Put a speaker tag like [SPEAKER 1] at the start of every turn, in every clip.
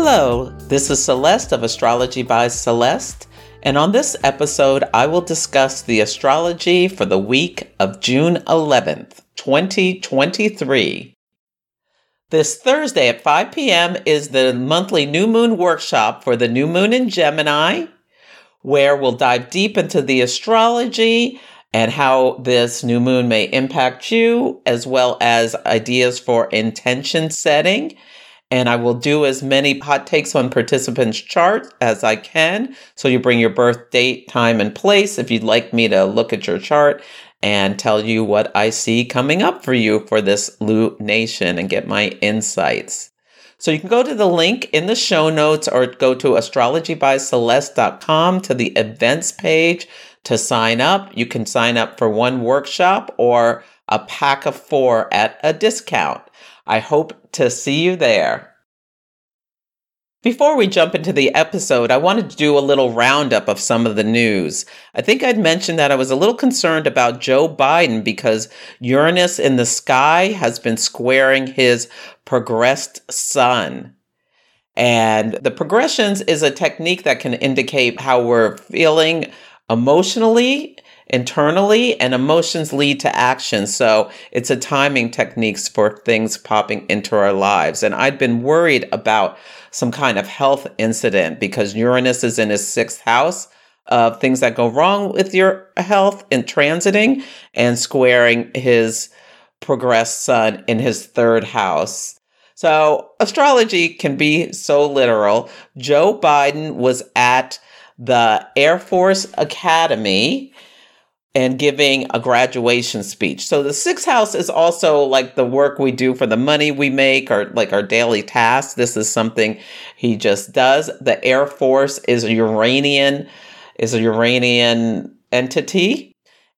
[SPEAKER 1] Hello, this is Celeste of Astrology by Celeste, and on this episode, I will discuss the astrology for the week of June 11th, 2023. This Thursday at 5 p.m. is the monthly new moon workshop for the new moon in Gemini, where we'll dive deep into the astrology and how this new moon may impact you, as well as ideas for intention setting and I will do as many hot takes on participants' chart as I can. So you bring your birth date, time, and place if you'd like me to look at your chart and tell you what I see coming up for you for this lunation and get my insights. So you can go to the link in the show notes or go to astrologybyceleste.com to the events page to sign up. You can sign up for one workshop or a pack of four at a discount. I hope to see you there. Before we jump into the episode, I wanted to do a little roundup of some of the news. I think I'd mentioned that I was a little concerned about Joe Biden because Uranus in the sky has been squaring his progressed sun. And the progressions is a technique that can indicate how we're feeling emotionally internally and emotions lead to action. So it's a timing techniques for things popping into our lives. And I'd been worried about some kind of health incident because Uranus is in his sixth house of things that go wrong with your health in transiting and squaring his progressed sun in his third house. So astrology can be so literal. Joe Biden was at the Air Force Academy and giving a graduation speech. So the sixth house is also like the work we do for the money we make or like our daily tasks. This is something he just does. The Air Force is a Uranian is a Uranian entity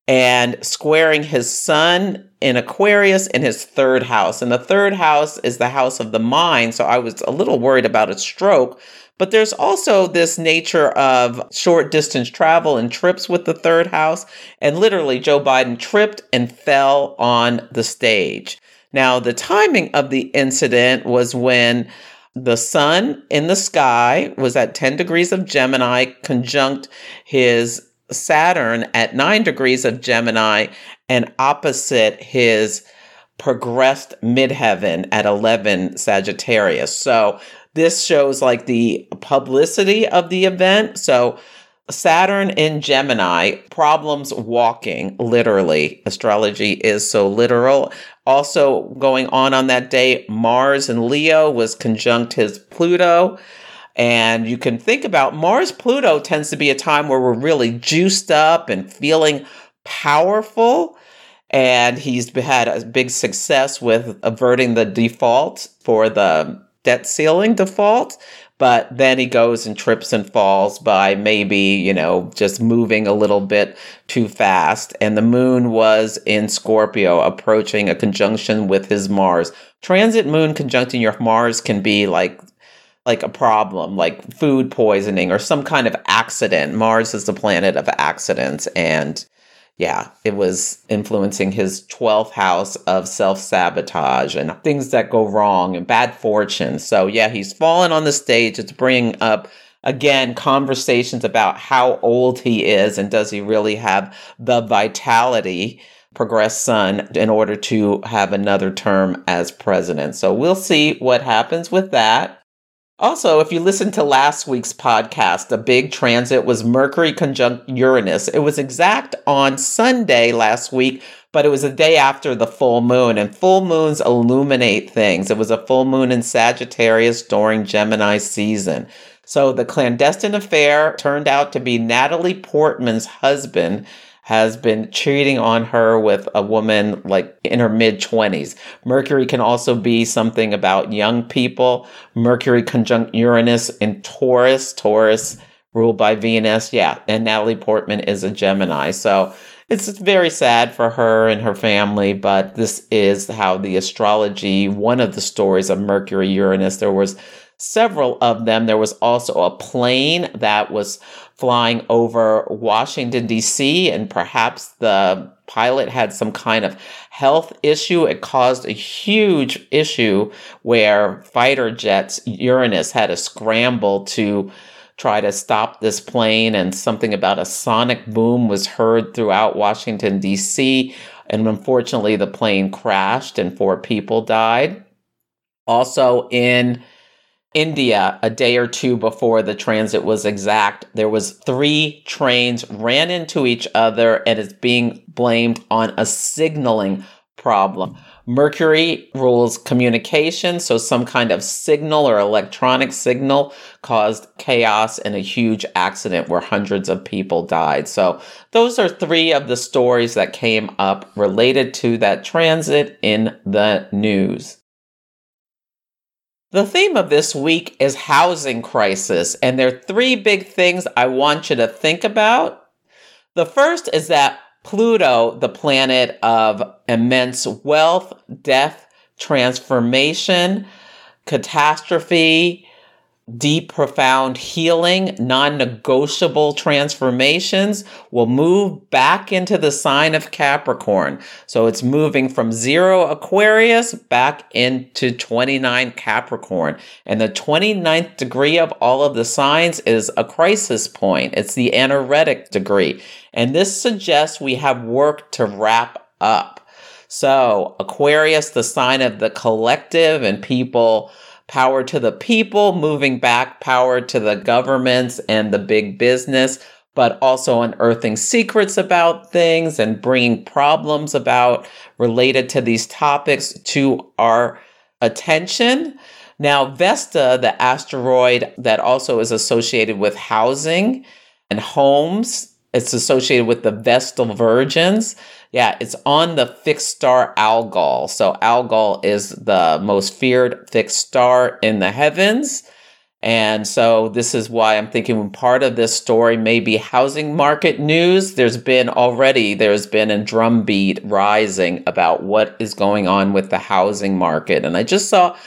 [SPEAKER 1] and squaring his sun in Aquarius in his third house. And the third house is the house of the mind. So I was a little worried about a stroke but there's also this nature of short distance travel and trips with the third house. And literally, Joe Biden tripped and fell on the stage. Now, the timing of the incident was when the sun in the sky was at 10 degrees of Gemini, conjunct his Saturn at 9 degrees of Gemini, and opposite his progressed midheaven at 11 Sagittarius. So this shows like the publicity of the event. So Saturn in Gemini, problems walking, literally. Astrology is so literal. Also, going on on that day, Mars and Leo was conjunct his Pluto. And you can think about Mars Pluto tends to be a time where we're really juiced up and feeling powerful. And he's had a big success with averting the default for the debt ceiling default, but then he goes and trips and falls by maybe, you know, just moving a little bit too fast. And the moon was in Scorpio, approaching a conjunction with his Mars. Transit moon conjuncting your Mars can be like like a problem, like food poisoning or some kind of accident. Mars is the planet of accidents and yeah, it was influencing his 12th house of self sabotage and things that go wrong and bad fortune. So, yeah, he's fallen on the stage. It's bringing up, again, conversations about how old he is and does he really have the vitality, progressed sun, in order to have another term as president. So, we'll see what happens with that. Also, if you listen to last week's podcast, the big transit was Mercury conjunct Uranus. It was exact on Sunday last week, but it was a day after the full moon, and full moons illuminate things. It was a full moon in Sagittarius during Gemini season. So the clandestine affair turned out to be Natalie Portman's husband has been cheating on her with a woman like in her mid 20s. Mercury can also be something about young people. Mercury conjunct Uranus in Taurus, Taurus ruled by Venus. Yeah, and Natalie Portman is a Gemini. So it's very sad for her and her family, but this is how the astrology, one of the stories of Mercury Uranus, there was several of them. There was also a plane that was flying over Washington, D.C., and perhaps the pilot had some kind of health issue. It caused a huge issue where fighter jets, Uranus, had a scramble to try to stop this plane, and something about a sonic boom was heard throughout Washington, D.C. And unfortunately, the plane crashed and four people died. Also, in India, a day or two before the transit was exact, there was three trains ran into each other and it's being blamed on a signaling problem. Mercury rules communication, so some kind of signal or electronic signal caused chaos and a huge accident where hundreds of people died. So, those are three of the stories that came up related to that transit in the news. The theme of this week is housing crisis, and there are three big things I want you to think about. The first is that Pluto, the planet of immense wealth, death, transformation, catastrophe, deep, profound healing, non negotiable transformations will move back into the sign of Capricorn. So it's moving from zero Aquarius back into 29 Capricorn. And the 29th degree of all of the signs is a crisis point, it's the anaretic degree. And this suggests we have work to wrap up. So, Aquarius, the sign of the collective and people power to the people, moving back power to the governments and the big business, but also unearthing secrets about things and bringing problems about related to these topics to our attention. Now, Vesta, the asteroid that also is associated with housing and homes, it's associated with the Vestal Virgins. Yeah, it's on the fixed star Algol. So Algol is the most feared fixed star in the heavens. And so this is why I'm thinking part of this story may be housing market news. There's been already, there's been a drumbeat rising about what is going on with the housing market. And I just saw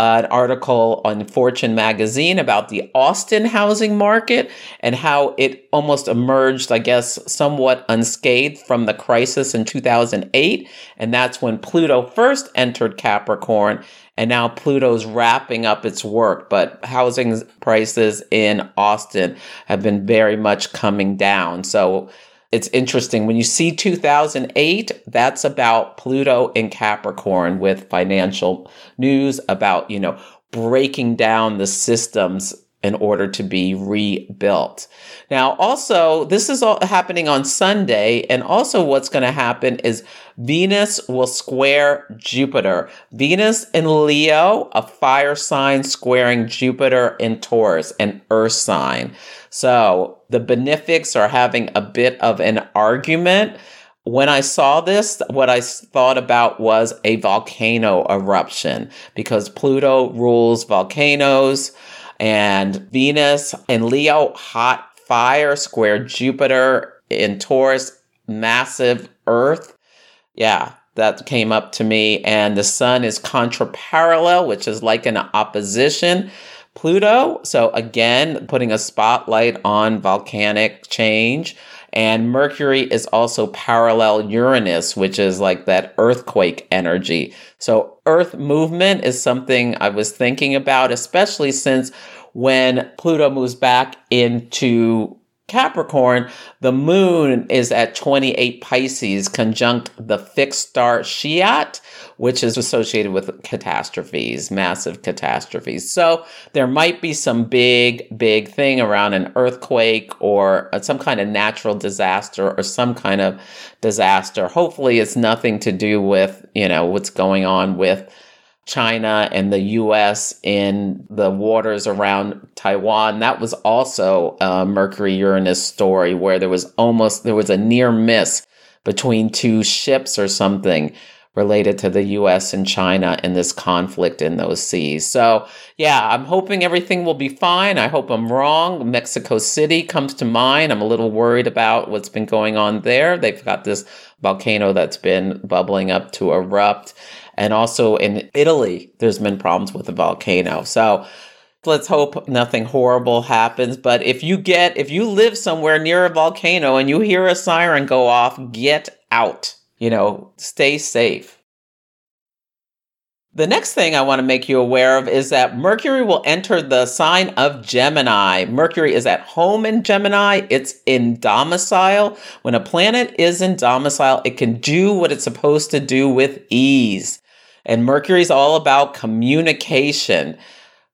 [SPEAKER 1] an article on Fortune magazine about the Austin housing market and how it almost emerged, I guess, somewhat unscathed from the crisis in 2008. And that's when Pluto first entered Capricorn. And now Pluto's wrapping up its work, but housing prices in Austin have been very much coming down. So it's interesting. When you see 2008 that's about pluto in capricorn with financial news about you know breaking down the systems in order to be rebuilt. Now, also, this is all happening on Sunday, and also what's going to happen is Venus will square Jupiter. Venus in Leo, a fire sign squaring Jupiter in Taurus, an earth sign. So the benefics are having a bit of an argument. When I saw this, what I thought about was a volcano eruption because Pluto rules volcanoes and Venus and Leo, hot fire, square Jupiter in Taurus, massive Earth. Yeah, that came up to me. And the sun is contraparallel, which is like an opposition. Pluto, so again, putting a spotlight on volcanic change. And Mercury is also parallel Uranus, which is like that earthquake energy. So, Earth movement is something I was thinking about, especially since when Pluto moves back into Capricorn, the moon is at 28 Pisces, conjunct the fixed star Scheat, which is associated with catastrophes, massive catastrophes. So there might be some big, big thing around an earthquake or some kind of natural disaster or some kind of disaster. Hopefully, it's nothing to do with, you know, what's going on with China and the US in the waters around Taiwan. That was also a Mercury Uranus story where there was almost there was a near miss between two ships or something related to the US and China in this conflict in those seas. So, yeah, I'm hoping everything will be fine. I hope I'm wrong. Mexico City comes to mind. I'm a little worried about what's been going on there. They've got this volcano that's been bubbling up to erupt. And also in Italy, there's been problems with the volcano. So, let's hope nothing horrible happens. But if you get, if you live somewhere near a volcano and you hear a siren go off, get out you know, stay safe. The next thing I want to make you aware of is that Mercury will enter the sign of Gemini. Mercury is at home in Gemini. It's in domicile. When a planet is in domicile, it can do what it's supposed to do with ease. And Mercury is all about communication.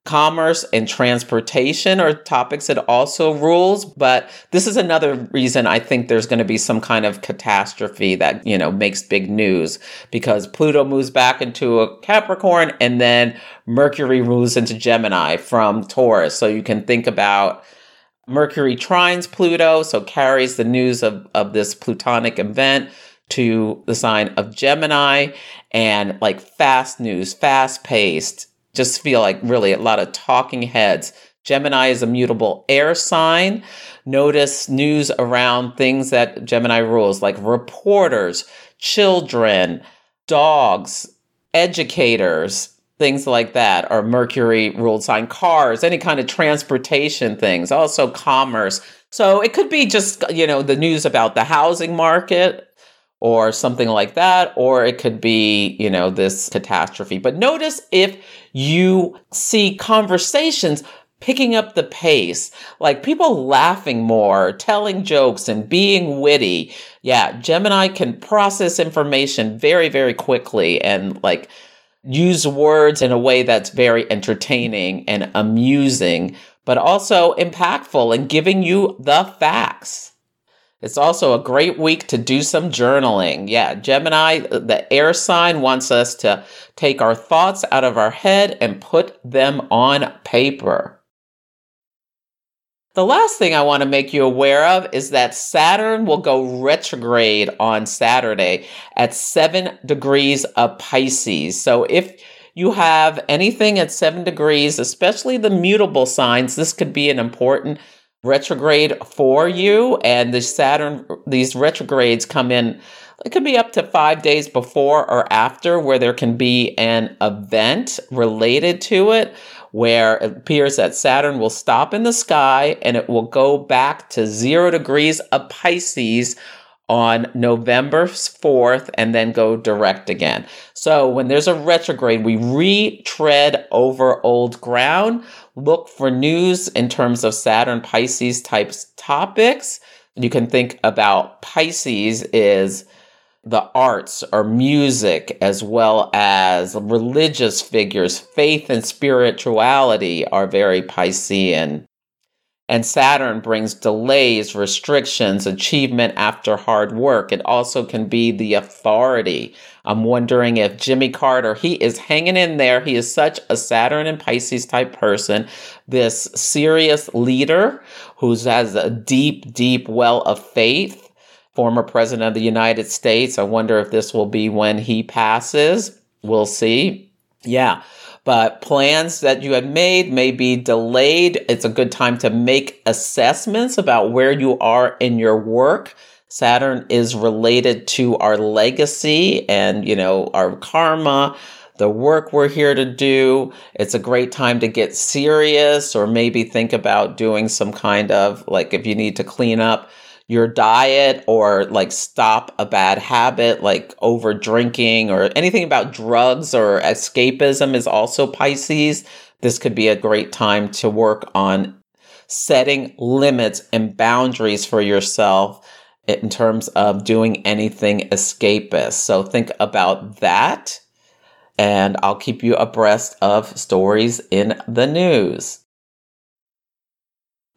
[SPEAKER 1] Commerce and transportation are topics it also rules but this is another reason i think there's going to be some kind of catastrophe that you know makes big news because pluto moves back into a capricorn and then mercury moves into gemini from taurus. So you can think about mercury trines pluto so carries the news of, of this plutonic event to the sign of gemini and like fast news fast paced just feel like really a lot of talking heads. Gemini is a mutable air sign. Notice news around things that Gemini rules, like reporters, children, dogs, educators, things like that are Mercury ruled sign. Cars, any kind of transportation things, also commerce. So it could be just, you know, the news about the housing market or something like that, or it could be, you know, this catastrophe. But notice if you see conversations picking up the pace, like people laughing more, telling jokes, and being witty. Yeah, Gemini can process information very, very quickly and like use words in a way that's very entertaining and amusing, but also impactful and giving you the facts. It's also a great week to do some journaling. Yeah, Gemini, the air sign wants us to take our thoughts out of our head and put them on paper. The last thing I want to make you aware of is that Saturn will go retrograde on Saturday at 7 degrees of Pisces. So if you have anything at 7 degrees, especially the mutable signs, this could be an important retrograde for you. And the Saturn, these retrogrades come in, it could be up to five days before or after, where there can be an event related to it where it appears that Saturn will stop in the sky and it will go back to zero degrees of Pisces on November 4th and then go direct again. So when there's a retrograde, we retread over old ground, look for news in terms of Saturn Pisces types topics. You can think about Pisces is the arts or music as well as religious figures, faith and spirituality are very Piscean. And Saturn brings delays, restrictions, achievement after hard work. It also can be the authority. I'm wondering if Jimmy Carter, he is hanging in there. He is such a Saturn and Pisces type person, this serious leader who has a deep, deep well of faith, former president of the United States. I wonder if this will be when he passes. We'll see. Yeah but plans that you had made may be delayed. It's a good time to make assessments about where you are in your work. Saturn is related to our legacy and, you know, our karma, the work we're here to do. It's a great time to get serious or maybe think about doing some kind of like if you need to clean up your diet or like stop a bad habit like over drinking or anything about drugs or escapism is also Pisces. This could be a great time to work on setting limits and boundaries for yourself in terms of doing anything escapist. So think about that and I'll keep you abreast of stories in the news.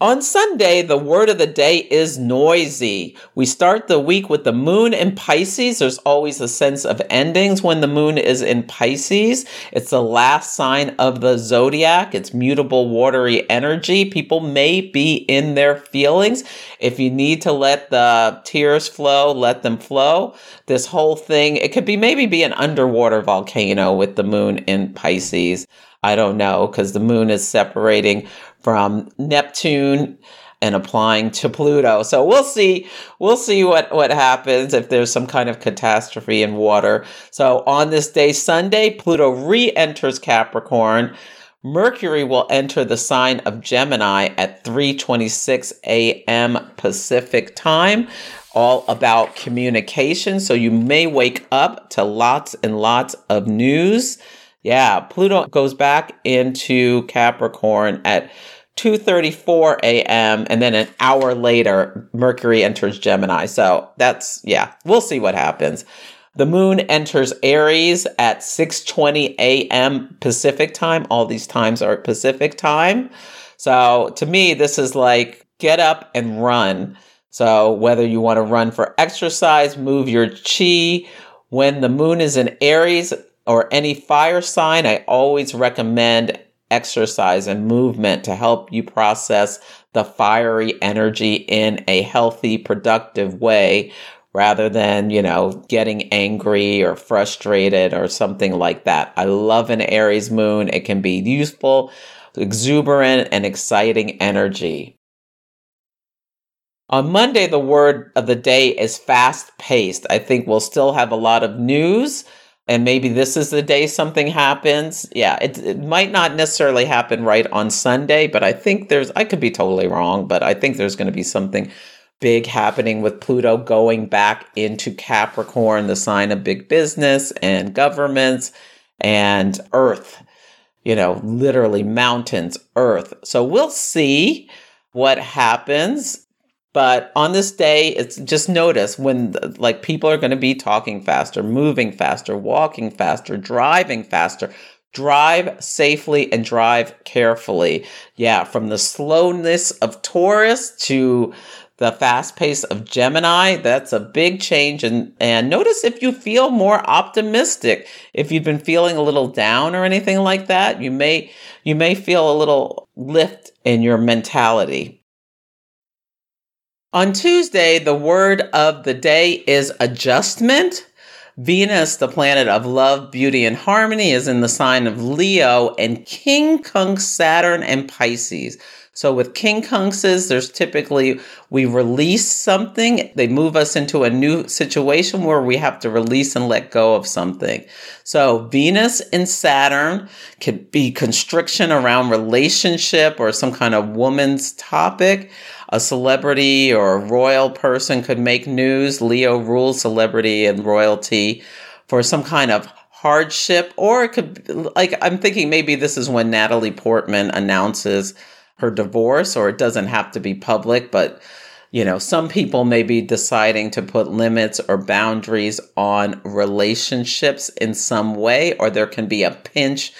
[SPEAKER 1] On Sunday, the word of the day is noisy. We start the week with the moon in Pisces. There's always a sense of endings when the moon is in Pisces. It's the last sign of the zodiac. It's mutable, watery energy. People may be in their feelings. If you need to let the tears flow, let them flow. This whole thing, it could be maybe be an underwater volcano with the moon in Pisces. I don't know because the moon is separating from Neptune and applying to Pluto. So we'll see. We'll see what, what happens if there's some kind of catastrophe in water. So on this day, Sunday, Pluto re enters Capricorn. Mercury will enter the sign of Gemini at 3:26 a.m. Pacific time, all about communication. So you may wake up to lots and lots of news. Yeah, Pluto goes back into Capricorn at 2:34 a.m. and then an hour later Mercury enters Gemini. So that's yeah, we'll see what happens. The moon enters Aries at 6:20 a.m. Pacific time. All these times are Pacific time. So to me this is like get up and run. So whether you want to run for exercise, move your chi, when the moon is in Aries, or any fire sign, I always recommend exercise and movement to help you process the fiery energy in a healthy, productive way rather than, you know, getting angry or frustrated or something like that. I love an Aries moon. It can be useful, exuberant, and exciting energy. On Monday, the word of the day is fast paced. I think we'll still have a lot of news and maybe this is the day something happens. Yeah, it, it might not necessarily happen right on Sunday, but I think there's, I could be totally wrong, but I think there's going to be something big happening with Pluto going back into Capricorn, the sign of big business and governments and Earth, you know, literally mountains, Earth. So we'll see what happens. But on this day, it's just notice when like people are going to be talking faster, moving faster, walking faster, driving faster. Drive safely and drive carefully. Yeah, from the slowness of Taurus to the fast pace of Gemini, that's a big change. And, and notice if you feel more optimistic, if you've been feeling a little down or anything like that, you may, you may feel a little lift in your mentality. On Tuesday, the word of the day is adjustment. Venus, the planet of love, beauty, and harmony, is in the sign of Leo, and quincunx Saturn and Pisces. So with quincunxes, there's typically we release something, they move us into a new situation where we have to release and let go of something. So Venus and Saturn could be constriction around relationship or some kind of woman's topic a celebrity or a royal person could make news. Leo rules celebrity and royalty for some kind of hardship, or it could, like, I'm thinking maybe this is when Natalie Portman announces her divorce, or it doesn't have to be public, but you know, some people may be deciding to put limits or boundaries on relationships in some way, or there can be a pinch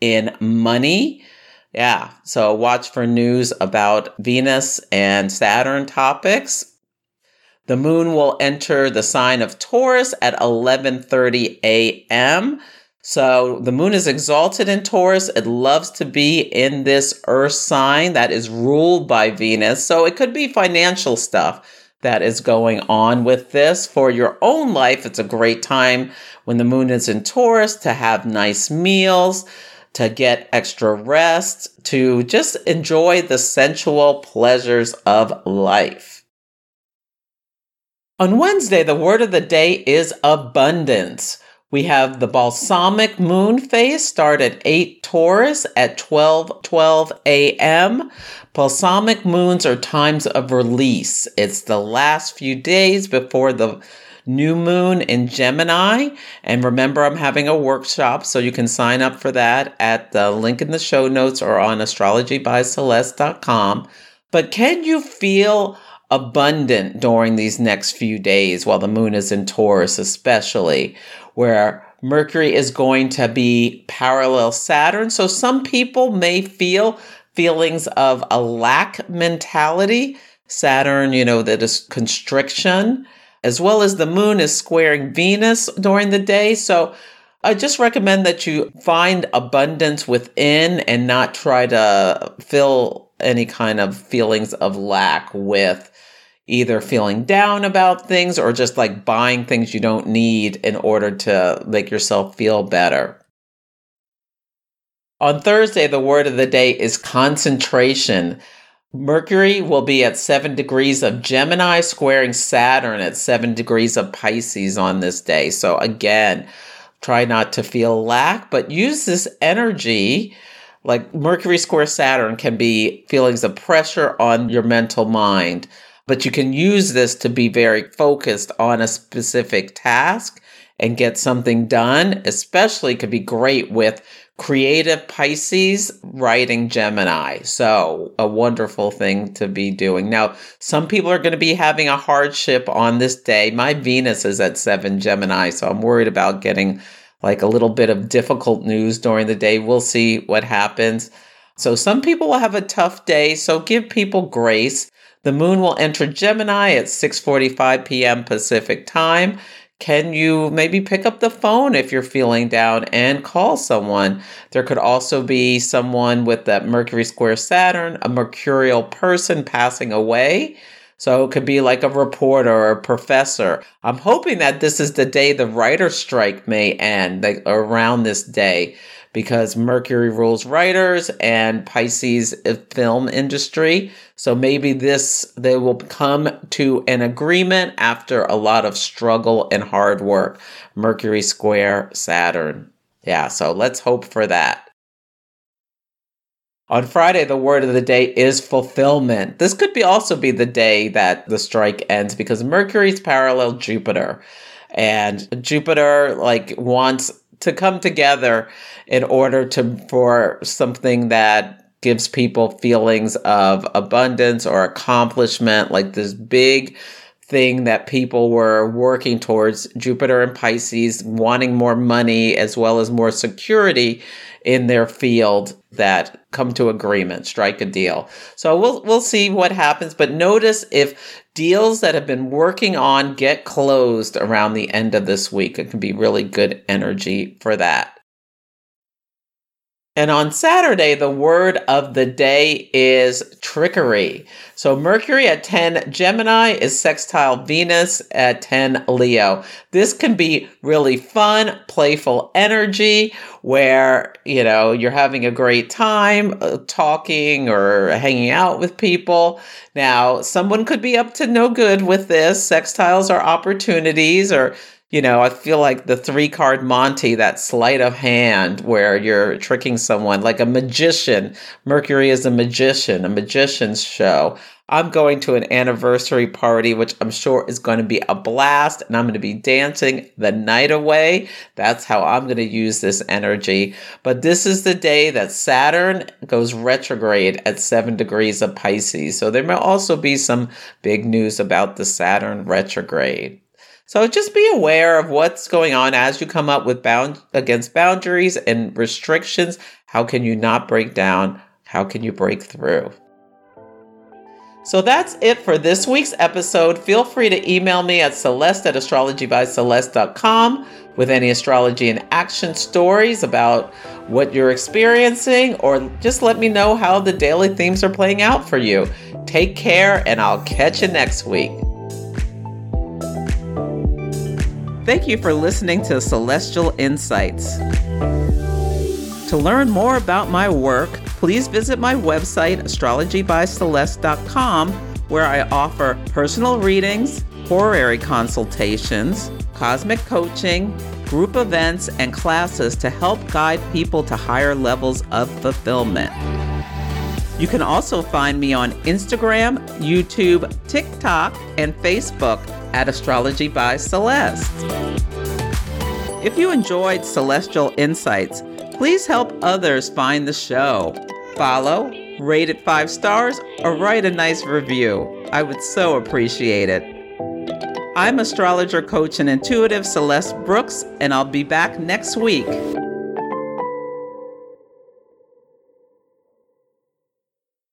[SPEAKER 1] in money yeah. So watch for news about Venus and Saturn topics. The moon will enter the sign of Taurus at 11:30 a.m. So the moon is exalted in Taurus. It loves to be in this earth sign that is ruled by Venus. So it could be financial stuff that is going on with this. For your own life, it's a great time when the moon is in Taurus to have nice meals, to get extra rest, to just enjoy the sensual pleasures of life. On Wednesday, the word of the day is abundance. We have the balsamic moon phase start at 8 Taurus at 12 12 a.m. Balsamic moons are times of release. It's the last few days before the new moon in Gemini. And remember, I'm having a workshop, so you can sign up for that at the link in the show notes or on astrologybyceleste.com. But can you feel abundant during these next few days while the moon is in Taurus, especially where Mercury is going to be parallel Saturn? So some people may feel feelings of a lack mentality. Saturn, you know, that is constriction, as well as the moon is squaring Venus during the day. So I just recommend that you find abundance within and not try to fill any kind of feelings of lack with either feeling down about things or just like buying things you don't need in order to make yourself feel better. On Thursday, the word of the day is concentration. Mercury will be at seven degrees of Gemini, squaring Saturn at seven degrees of Pisces on this day. So, again, try not to feel lack, but use this energy. Like Mercury square Saturn can be feelings of pressure on your mental mind, but you can use this to be very focused on a specific task and get something done. Especially could be great with creative Pisces writing Gemini. So, a wonderful thing to be doing. Now, some people are going to be having a hardship on this day. My Venus is at 7 Gemini, so I'm worried about getting like a little bit of difficult news during the day. We'll see what happens. So, some people will have a tough day, so give people grace. The moon will enter Gemini at 6:45 p.m. Pacific time. Can you maybe pick up the phone if you're feeling down and call someone? There could also be someone with that Mercury square Saturn, a mercurial person passing away. So it could be like a reporter or a professor. I'm hoping that this is the day the writer strike may end, like around this day because Mercury rules writers and Pisces film industry. So maybe this they will come to an agreement after a lot of struggle and hard work. Mercury square Saturn. Yeah, so let's hope for that. On Friday, the word of the day is fulfillment. This could be also be the day that the strike ends because Mercury's parallel Jupiter. And Jupiter like wants to come together in order to for something that gives people feelings of abundance or accomplishment like this big thing that people were working towards Jupiter and Pisces wanting more money as well as more security in their field that come to agreement strike a deal. So we'll we'll see what happens but notice if deals that have been working on get closed around the end of this week. It can be really good energy for that and on Saturday, the word of the day is trickery. So Mercury at 10 Gemini is sextile Venus at 10 Leo. This can be really fun, playful energy where, you know, you're having a great time uh, talking or hanging out with people. Now, someone could be up to no good with this. Sextiles are opportunities or you know, I feel like the three card Monty, that sleight of hand where you're tricking someone like a magician. Mercury is a magician, a magician's show. I'm going to an anniversary party, which I'm sure is going to be a blast, and I'm going to be dancing the night away. That's how I'm going to use this energy. But this is the day that Saturn goes retrograde at seven degrees of Pisces. So there may also be some big news about the Saturn retrograde. So just be aware of what's going on as you come up with bound against boundaries and restrictions. How can you not break down? How can you break through? So that's it for this week's episode. Feel free to email me at celeste at astrologybyceleste.com with any astrology and action stories about what you're experiencing, or just let me know how the daily themes are playing out for you. Take care, and I'll catch you next week. Thank you for listening to Celestial Insights. To learn more about my work, please visit my website, astrologybyceleste.com, where I offer personal readings, horary consultations, cosmic coaching, group events, and classes to help guide people to higher levels of fulfillment. You can also find me on Instagram, YouTube, TikTok, and Facebook at Astrology by Celeste. If you enjoyed Celestial Insights, please help others find the show. Follow, rate it five stars, or write a nice review. I would so appreciate it. I'm astrologer, coach, and intuitive Celeste Brooks, and I'll be back next week.